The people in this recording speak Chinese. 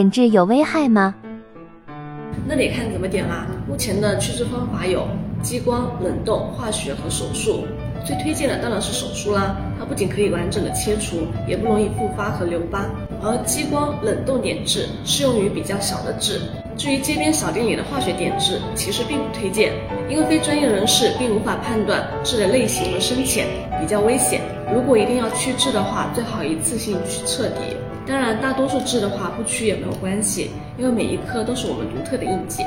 点痣有危害吗？那得看怎么点啦。目前的祛痣方法有激光、冷冻、化学和手术。最推荐的当然是手术啦，它不仅可以完整的切除，也不容易复发和留疤。而激光冷冻点痣适用于比较小的痣。至于街边小店里的化学点痣，其实并不推荐，因为非专业人士并无法判断痣的类型和深浅，比较危险。如果一定要去痣的话，最好一次性去彻底。当然，大多数痣的话不去也没有关系，因为每一颗都是我们独特的印记。